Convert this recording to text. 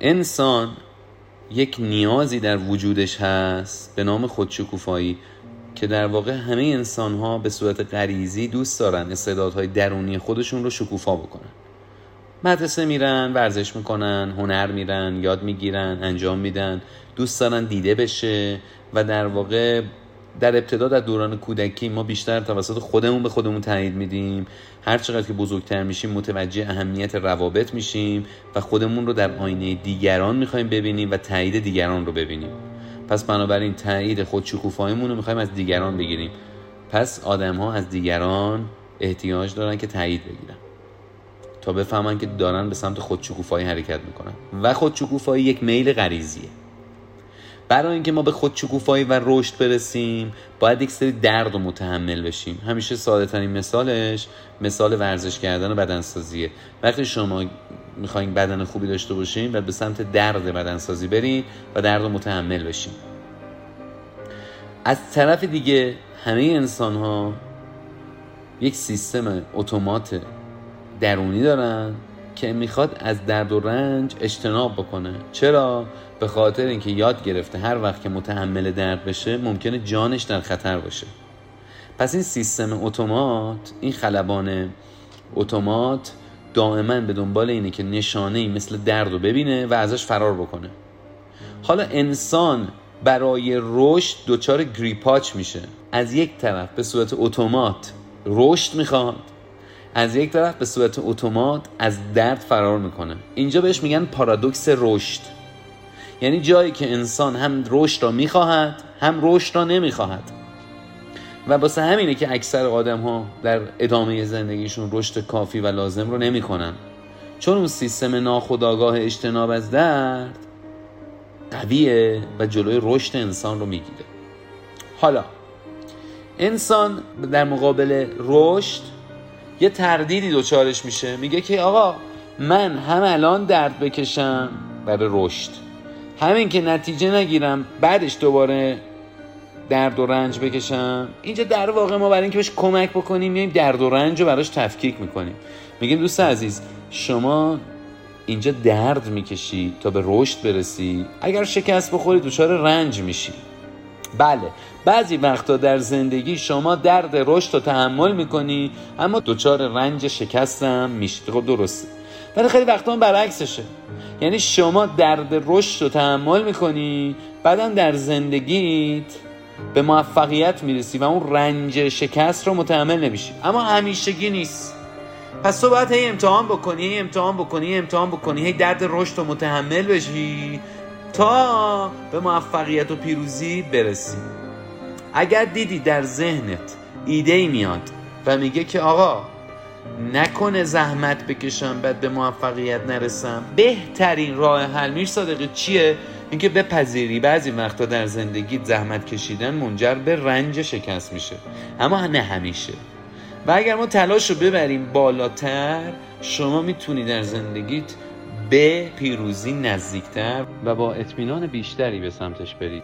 انسان یک نیازی در وجودش هست به نام خودشکوفایی که در واقع همه انسان ها به صورت غریزی دوست دارن استعدادهای درونی خودشون رو شکوفا بکنن. مدرسه میرن ورزش می‌کنن هنر میرن یاد می‌گیرن انجام میدن دوست دارن دیده بشه و در واقع در ابتدا در دوران کودکی ما بیشتر توسط خودمون به خودمون تایید میدیم. هر چقدر که بزرگتر میشیم متوجه اهمیت روابط میشیم و خودمون رو در آینه دیگران می‌خوایم ببینیم و تایید دیگران رو ببینیم. پس بنابراین تایید خودشکوفاییمون رو می‌خوایم از دیگران بگیریم. پس آدم ها از دیگران احتیاج دارن که تایید بگیرن. تا بفهمن که دارن به سمت خودشکوفایی حرکت می‌کنن. و خودشکوفایی یک میل غریزیه. برای اینکه ما به خودشکوفایی و رشد برسیم باید یک سری درد و متحمل بشیم. همیشه ساده ترین مثالش مثال ورزش کردن و بدنسازیه. وقتی شما می‌خواین بدن خوبی داشته باشین و به سمت درد بدنسازی برین و درد و متحمل بشین. از طرف دیگه همه انسان ها یک سیستم اتومات درونی دارن که می‌خواد از درد و رنج اجتناب بکنه. چرا؟ به خاطر اینکه یاد گرفته هر وقت که متحمل درد بشه ممکنه جانش در خطر باشه. پس این سیستم اتومات این خلبان اتومات دائما به دنبال اینه که نشانه ای مثل درد رو ببینه و ازش فرار بکنه. حالا انسان برای رشد دچار گریپاچ میشه. از یک طرف به صورت اتومات رشد می‌خواد از یک طرف به صورت اتومات از درد فرار می‌کنه. اینجا بهش میگن پارادوکس رشد. یعنی جایی که انسان هم رشد را می‌خواهد هم رشد را نمی‌خواهد. و واسه همینه که اکثر آدم ها در ادامه زندگیشون رشد کافی و لازم رو نمی‌کنن. چون اون سیستم ناخودآگاه اجتناب از درد قویه و جلوی رشد انسان رو می‌گیره. حالا انسان در مقابل رشد یه تردیدی دوچارش میشه. میگه که آقا من هم الان درد بکشم. برای رشد. همین که نتیجه نگیرم بعدش دوباره درد و رنج بکشم. اینجا در واقع ما برای اینکه بهش کمک بکنیم میایم درد و رنج رو براش تفکیک می‌کنیم. میگیم دوست عزیز شما اینجا درد می‌کشی تا به رشد برسی. اگر شکست بخوری دچار رنج میشی. بله. بعضی وقتا در زندگی شما درد رشد رو تحمل می‌کنی اما دچار رنج شکستم میشی. خب درسته. ولی خیلی وقتا برعکسشه. یعنی شما درد رشد رو تحمل می‌کنی بعدم در زندگیت به موفقیت می‌رسی و اون رنج شکست رو متحمل نمیشی. اما همیشگی نیست. پس تو باید هی امتحان بکنی هی امتحان بکنی هی امتحان بکنی هی درد رشد رو متحمل بشی. تا به موفقیت و پیروزی برسی. اگر دیدی در ذهنت ایده ای میاد و میگه که آقا نکنه زحمت بکشم بعد به موفقیت نرسم. بهترین راه حل میش صادقی چیه؟ اینکه بپذیری. بعضی وقتا در زندگی زحمت کشیدن منجر به رنج شکست میشه. اما نه همیشه. و اگر ما تلاش رو ببریم بالاتر شما می‌تونی در زندگیت به پیروزی نزدیکتر. و با اطمینان بیشتری به سمتش برید.